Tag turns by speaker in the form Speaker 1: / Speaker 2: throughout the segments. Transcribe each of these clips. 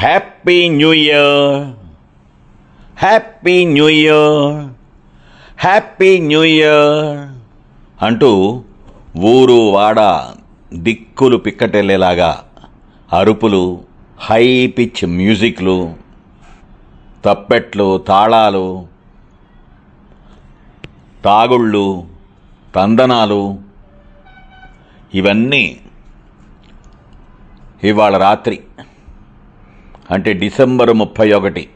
Speaker 1: Happy new year happy new year happy new year అంటూ ఊరు వాడ దిక్కులు పిక్కటెళ్ళేలాగా అరుపులు హై పిచ్ మ్యూజిక్లు తప్పెట్లు తాళాలు తాగుళ్ళు తందనాలు ఇవన్నీ ఇవాళ రాత్రి. అంటే డిసెంబర్ ముప్పై ఒకటి.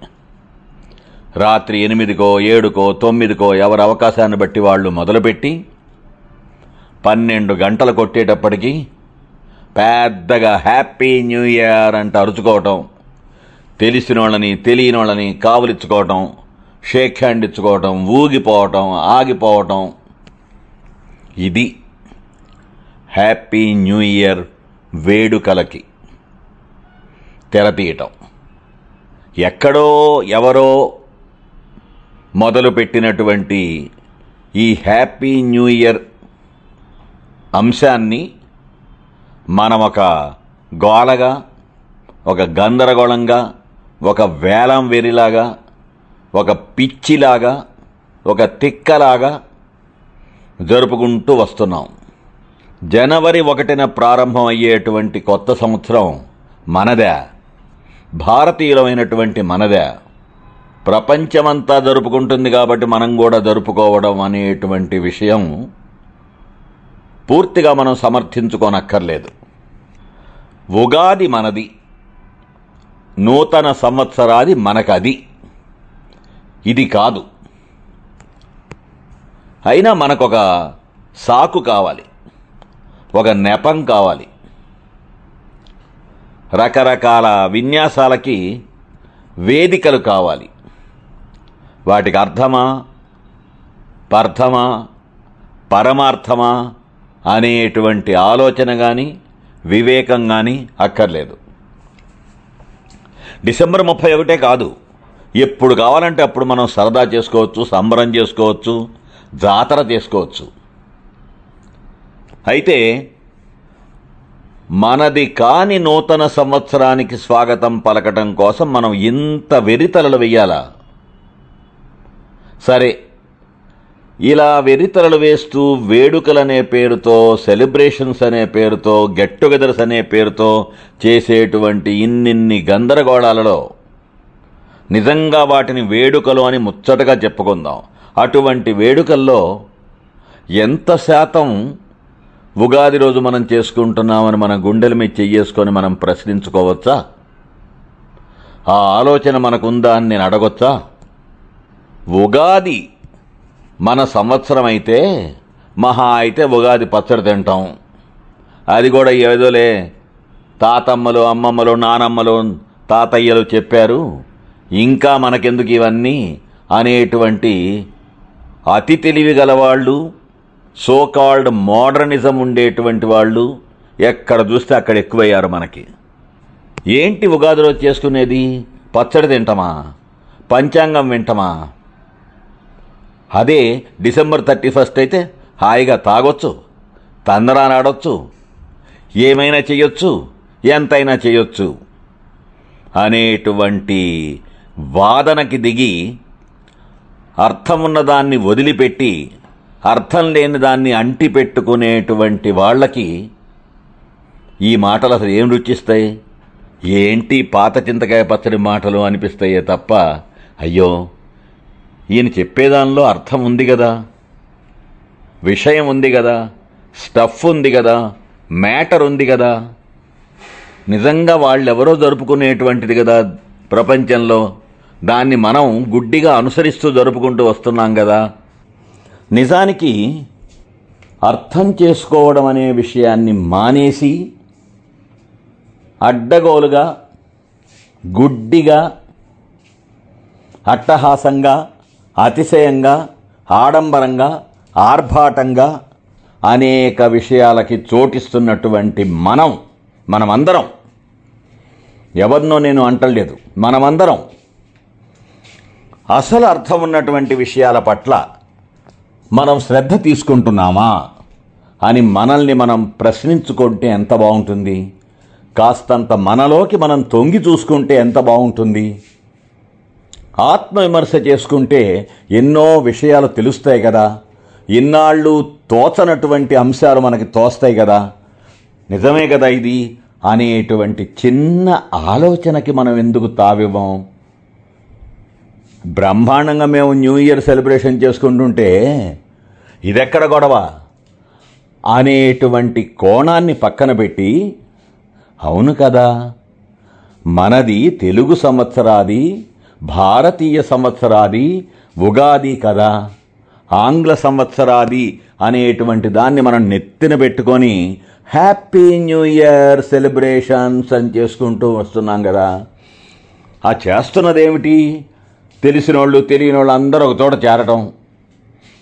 Speaker 1: రాత్రి ఎనిమిదికో ఏడుకో తొమ్మిదికో ఎవరి అవకాశాన్ని బట్టి వాళ్ళు మొదలుపెట్టి పన్నెండు గంటలు కొట్టేటప్పటికి పెద్దగా హ్యాపీ న్యూ ఇయర్ అంట అరుచుకోవటం తెలిసిన వాళ్ళని తెలియని వాళ్ళని కావులిచ్చుకోవటం షేక్ హ్యాండ్ ఇచ్చుకోవటం ఊగిపోవటం ఆగిపోవటం. ఇది హ్యాపీ న్యూ ఇయర్ వేడుకలకి తెరతీయటం ఎక్కడో ఎవరో మొదలుపెట్టినటువంటి ఈ హ్యాపీ న్యూ ఇయర్ అంశాన్ని మనం ఒక గోలగా ఒక గందరగోళంగా ఒక వేలం వెరిలాగా ఒక పిచ్చిలాగా ఒక తిక్కలాగా జరుపుకుంటూ వస్తున్నాం. జనవరి ఒకటిన ప్రారంభం అయ్యేటువంటి కొత్త సంవత్సరం మనదే. భారతీయులమైనటువంటి మనదే. ప్రపంచమంతా జరుపుకుంటుంది కాబట్టి మనం కూడా జరుపుకోవడం అనేటువంటి విషయం పూర్తిగా మనం సమర్థించుకోనక్కర్లేదు. ఉగాది మనది. నూతన సంవత్సరాది మనకది. ఇది కాదు. అయినా మనకొక సాకు కావాలి. ఒక నెపం కావాలి. రకరకాల విన్యాసాలకి వేదికలు కావాలి. వాటికి అర్థమా పర్థమా పరమార్థమా అనేటువంటి ఆలోచన కానీ వివేకం కానీ అక్కర్లేదు. డిసెంబర్ ముప్పై ఒకటే కాదు. ఎప్పుడు కావాలంటే అప్పుడు మనం సరదా చేసుకోవచ్చు సంబరం చేసుకోవచ్చు జాతర చేసుకోవచ్చు. అయితే మనది కాని నూతన సంవత్సరానికి స్వాగతం పలకటం కోసం మనం ఇంత వెరితలలు వెయ్యాలా? సరే ఇలా వెరితలలు వేస్తూ వేడుకలనే పేరుతో సెలబ్రేషన్స్ అనే పేరుతో గెట్ టుగెదర్స్ అనే పేరుతో చేసేటువంటి ఇన్నిన్ని గందరగోళాలలో నిజంగా వాటిని వేడుకలు అని ముచ్చటగా చెప్పుకుందాం. అటువంటి వేడుకల్లో ఎంత శాతం ఉగాది రోజు మనం చేసుకుంటున్నామని మన గుండెల మీద చెయ్యేసుకొని మనం ప్రశ్నించుకోవచ్చా? ఆ ఆలోచన మనకుందా అని నేను అడగొచ్చా? ఉగాది మన సంవత్సరం అయితే మహా అయితే ఉగాది పచ్చడి తింటాం. అది కూడా ఏదోలే తాతమ్మలు అమ్మమ్మలు నానమ్మలు తాతయ్యలు చెప్పారు. ఇంకా మనకెందుకు ఇవన్నీ అనేటువంటి అతి తెలివి గలవాళ్ళు సో కాల్డ్ మోడర్నిజం ఉండేటువంటి వాళ్ళు ఎక్కడ చూస్తే అక్కడ ఎక్కువయ్యారు మనకి. ఏంటి ఉగాది రోజు చేసుకునేది? పచ్చడి తింటమా? పంచాంగం వింటమా? అదే డిసెంబర్ థర్టీ ఫస్ట్ అయితే హాయిగా తాగొచ్చు తందరానాడొచ్చు ఏమైనా చేయొచ్చు ఎంతైనా చేయొచ్చు అనేటువంటి వాదనకి దిగి అర్థం ఉన్నదాన్ని వదిలిపెట్టి అర్థం లేని దాన్ని అంటి పెట్టుకునేటువంటి వాళ్ళకి ఈ మాటలు అసలు ఏం రుచిస్తాయి? ఏంటి పాత చింతకాయ పచ్చడి మాటలు అనిపిస్తాయే తప్ప అయ్యో ఈయన చెప్పేదానిలో అర్థం ఉంది కదా? విషయం ఉంది కదా? స్టఫ్ ఉంది కదా? మ్యాటర్ ఉంది కదా? నిజంగా వాళ్ళెవరో జరుపుకునేటువంటిది కదా ప్రపంచంలో? దాన్ని మనం గుడ్డిగా అనుసరిస్తూ జరుపుకుంటూ వస్తున్నాం కదా? నిజానికి అర్థం చేసుకోవడం అనే విషయాన్ని మానేసి అడ్డగోలుగా గుడ్డిగా అట్టహాసంగా అతిశయంగా ఆడంబరంగా ఆర్భాటంగా అనేక విషయాలకి చోటిస్తున్నటువంటి మనం మనమందరం. ఎవరినో నేను అంటలేదు మనమందరం. అసలు అర్థం ఉన్నటువంటి విషయాల పట్ల మనం శ్రద్ధ తీసుకుంటున్నామా అని మనల్ని మనం ప్రశ్నించుకుంటే ఎంత బాగుంటుంది? కాస్తంత మనలోకి మనం తొంగి చూసుకుంటే ఎంత బాగుంటుంది? ఆత్మవిమర్శ చేసుకుంటే ఎన్నో విషయాలు తెలుస్తాయి కదా. ఇన్నాళ్ళు తోచనటువంటి అంశాలు మనకి తోస్తాయి కదా. నిజమే కదా ఇది? అనేటువంటి చిన్న ఆలోచనకి మనం ఎందుకు తావివ్వం? బ్రహ్మాండంగా మేము న్యూ ఇయర్ సెలబ్రేషన్ చేసుకుంటుంటే ఇదెక్కడ గొడవ? అనేటువంటి కోణాన్ని పక్కన పెట్టి అవును కదా మనది తెలుగు సంవత్సరాది భారతీయ సంవత్సరాది ఉగాది కదా ఆంగ్ల సంవత్సరాది అనేటువంటి దాన్ని మనం నెత్తిన పెట్టుకొని హ్యాపీ న్యూ ఇయర్ సెలబ్రేషన్స్ అని చేసుకుంటూ వస్తున్నాం కదా. ఆ చేస్తున్నదేమిటి? తెలిసిన వాళ్ళు తెలియని వాళ్ళు అందరూ ఒక చోట చేరటం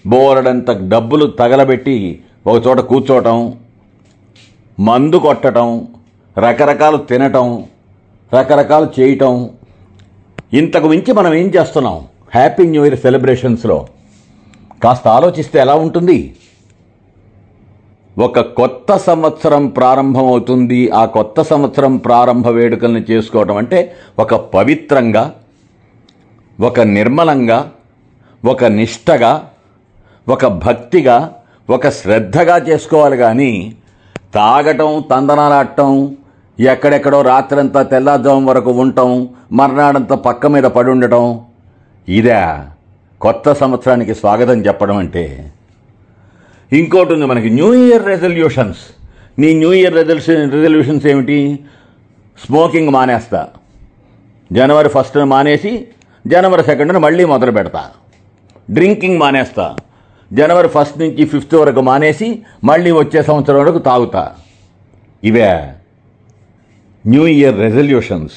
Speaker 1: బోలెడంత డబ్బులు తగలబెట్టి ఒక చోట కూర్చోవటం మందు కొట్టటం రకరకాలు తినటం రకరకాలు చేయటం. ఇంతకు మించి మనం ఏం చేస్తున్నాం? హ్యాపీ న్యూ ఇయర్ సెలబ్రేషన్స్లో. కాస్త ఆలోచిస్తే ఎలా ఉంటుంది? ఒక కొత్త సంవత్సరం ప్రారంభమవుతుంది. ఆ కొత్త సంవత్సరం ప్రారంభ వేడుకలను చేసుకోవటం అంటే ఒక పవిత్రంగా ఒక నిర్మలంగా ఒక నిష్టగా ఒక భక్తిగా ఒక శ్రద్ధగా చేసుకోవాలి కానీ తాగటం తందనాలాడటం ఎక్కడెక్కడో రాత్రంతా తెల్లారుజాము వరకు ఉండటం మర్నాడంతా పక్క మీద పడి ఉండటం ఇదే కొత్త సంవత్సరానికి స్వాగతం చెప్పడం అంటే. ఇంకోటి ఉంది మనకి న్యూ ఇయర్ రెజల్యూషన్స్. నీ న్యూ ఇయర్ రెజల్యూషన్ రెజల్యూషన్స్ ఏమిటి? స్మోకింగ్ మానేస్తా. జనవరి ఫస్ట్న మానేసి జనవరి సెకండ్న మళ్ళీ మొదలు పెడతా. డ్రింకింగ్ మానేస్తా. జనవరి ఫస్ట్ నుంచి ఫిఫ్త్ వరకు మానేసి మళ్ళీ వచ్చే సంవత్సరం వరకు తాగుతా. ఇవే న్యూ ఇయర్ రెజల్యూషన్స్.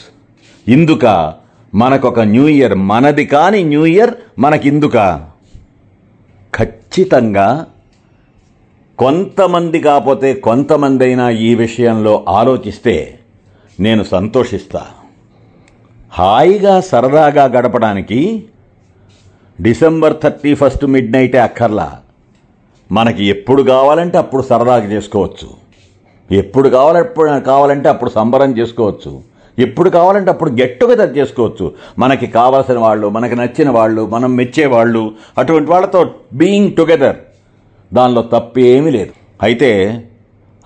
Speaker 1: ఇందుక మనకొక న్యూ ఇయర్ మనది కాని న్యూ ఇయర్ మనకిందుక. ఖచ్చితంగా కొంతమంది కాకపోతే కొంతమంది అయినా ఈ విషయంలో ఆలోచిస్తే నేను సంతోషిస్తా. హాయిగా సరదాగా గడపడానికి డిసెంబర్ థర్టీ ఫస్ట్ మిడ్ నైటే అక్కర్లా. మనకి ఎప్పుడు కావాలంటే అప్పుడు సరదాగా చేసుకోవచ్చు. ఎప్పుడు కావాలప్పుడు కావాలంటే అప్పుడు సంబరం చేసుకోవచ్చు. ఎప్పుడు కావాలంటే అప్పుడు గెట్ టుగెదర్ చేసుకోవచ్చు. మనకి కావాల్సిన వాళ్ళు మనకి నచ్చిన వాళ్ళు మనం మెచ్చే వాళ్ళు అటువంటి వాళ్ళతో బీయింగ్ టుగెదర్ దానిలో తప్పేమీ లేదు. అయితే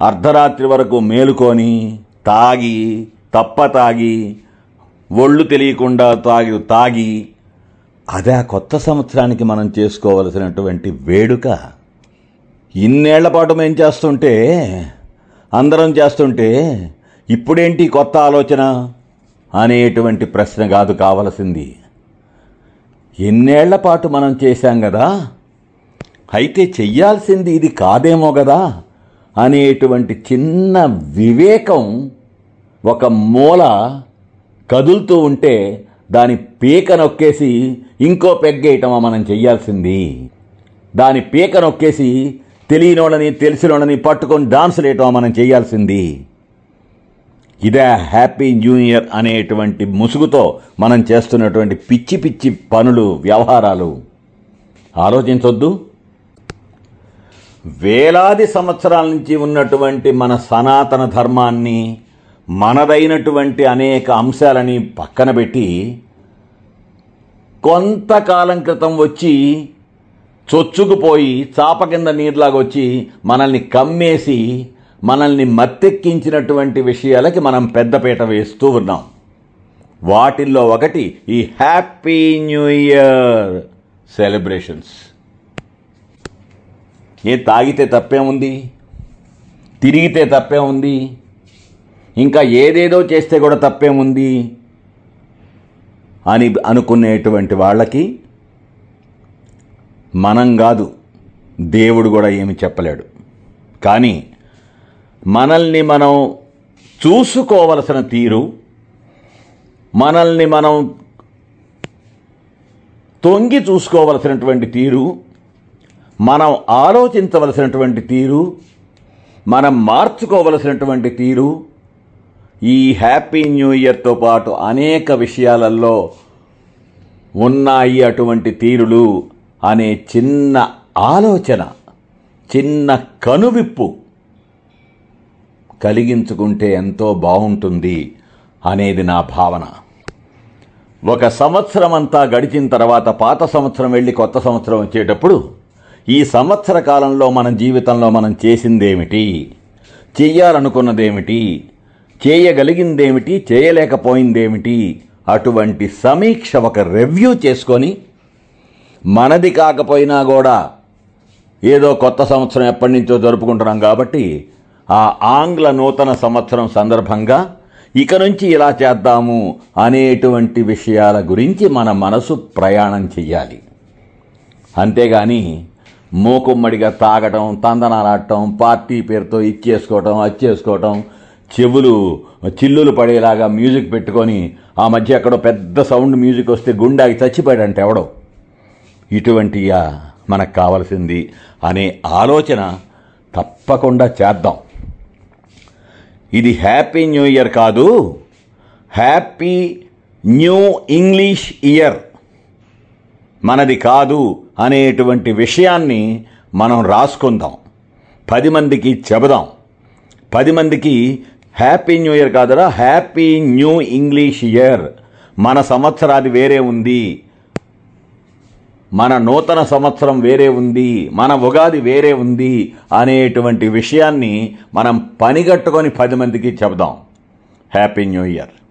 Speaker 1: అర్ధరాత్రి వరకు మేలుకొని తాగి తప్ప తాగి ఒళ్ళు తెలియకుండా తాగి తాగి అదే ఆ కొత్త సంవత్సరానికి మనం చేసుకోవలసినటువంటి వేడుక. ఇన్నేళ్ళ పాటు మేం చేస్తుంటే అందరం చేస్తుంటే ఇప్పుడేంటి కొత్త ఆలోచన అనేటువంటి ప్రశ్న కాదు కావలసింది. ఎన్నేళ్ళ పాటు మనం చేశాం కదా అయితే చెయ్యాల్సింది ఇది కాదేమో కదా అనేటువంటి చిన్న వివేకం ఒక మూల కదులుతూ ఉంటే దాని పీక నొక్కేసి ఇంకో పెగ్గేయటమా మనం చెయ్యాల్సింది. దాని పీక నొక్కేసి తెలియనోళ్ళని తెలిసినోళ్ళని పట్టుకొని డాన్సులు వేయటమా మనం చేయాల్సింది ఇదే హ్యాపీ న్యూ ఇయర్ అనేటువంటి ముసుగుతో మనం చేస్తున్నటువంటి పిచ్చి పిచ్చి పనులు వ్యవహారాలు. ఆలోచించొద్దు. వేలాది సంవత్సరాల నుంచి ఉన్నటువంటి మన సనాతన ధర్మాన్ని మనదైనటువంటి అనేక అంశాలని పక్కన పెట్టి కొంతకాలం క్రితం వచ్చి చొచ్చుకుపోయి చాప కింద నీరులాగా వచ్చి మనల్ని కమ్మేసి మనల్ని మత్తెక్కించినటువంటి విషయాలకి మనం పెద్దపీట వేస్తూ ఉన్నాం. వాటిల్లో ఒకటి ఈ హ్యాపీ న్యూ ఇయర్ సెలబ్రేషన్స్ ఏ తాగితే తప్పే ఉంది తిరిగితే తప్పే ఉంది ఇంకా ఏదేదో చేస్తే కూడా తప్పేముంది? అని అనుకునేటువంటి వాళ్ళకి మనం కాదు దేవుడు కూడా ఏమి చెప్పలేడు. కానీ మనల్ని మనం చూసుకోవలసిన తీరు మనల్ని మనం తొంగి చూసుకోవలసినటువంటి తీరు మనం ఆలోచించవలసినటువంటి తీరు మనం మార్చుకోవలసినటువంటి తీరు ఈ హ్యాపీ న్యూ ఇయర్తో పాటు అనేక విషయాలలో ఉన్నాయి అటువంటి తీరులు అనే చిన్న ఆలోచన చిన్న కనువిప్పు కలిగించుకుంటే ఎంతో బాగుంటుంది అనేది నా భావన. ఒక సంవత్సరం అంతా గడిచిన తర్వాత పాత సంవత్సరం వెళ్ళి కొత్త సంవత్సరం వచ్చేటప్పుడు ఈ సంవత్సర కాలంలో మన జీవితంలో మనం చేసిందేమిటి? చెయ్యాలనుకున్నదేమిటి? చేయగలిగిందేమిటి చేయలేకపోయిందేమిటి అటువంటి సమీక్ష ఒక రివ్యూ చేసుకొని మనది కాకపోయినా కూడా ఏదో కొత్త సంవత్సరం ఎప్పటి నుంచో జరుపుకుంటున్నాం కాబట్టి ఆ ఆంగ్ల నూతన సంవత్సరం సందర్భంగా ఇక నుంచి ఇలా చేద్దాము అనేటువంటి విషయాల గురించి మన మనసు ప్రయాణం చెయ్యాలి. అంతేగాని మూకుమ్మడిగా తాగటం తందనాలాడటం పార్టీ పేరుతో ఇచ్చేసుకోవటం అచ్చేసుకోవటం చెవులు చిల్లులు పడేలాగా మ్యూజిక్ పెట్టుకొని ఆ మధ్య ఎక్కడో పెద్ద సౌండ్ మ్యూజిక్ వస్తే గుండాకి చచ్చిపోయాడంటే ఎవడో. ఇటువంటి మనకు కావలసింది అనే ఆలోచన తప్పకుండా చేద్దాం. ఇది హ్యాపీ న్యూ ఇయర్ కాదు హ్యాపీ న్యూ ఇంగ్లీష్ ఇయర్. మనది కాదు అనేటువంటి విషయాన్ని మనం రాసుకుందాం. పది మందికి చెబుదాం. పది మందికి హ్యాపీ న్యూ ఇయర్ కాదురా. హ్యాపీ న్యూ ఇంగ్లీష్ ఇయర్ మన సంవత్సరాది వేరే ఉంది. మన నూతన సంవత్సరం వేరే ఉంది. మన ఉగాది వేరే ఉంది అనేటువంటి విషయాన్ని మనం పనిగట్టుకొని పది మందికి చెబుదాం. Happy new year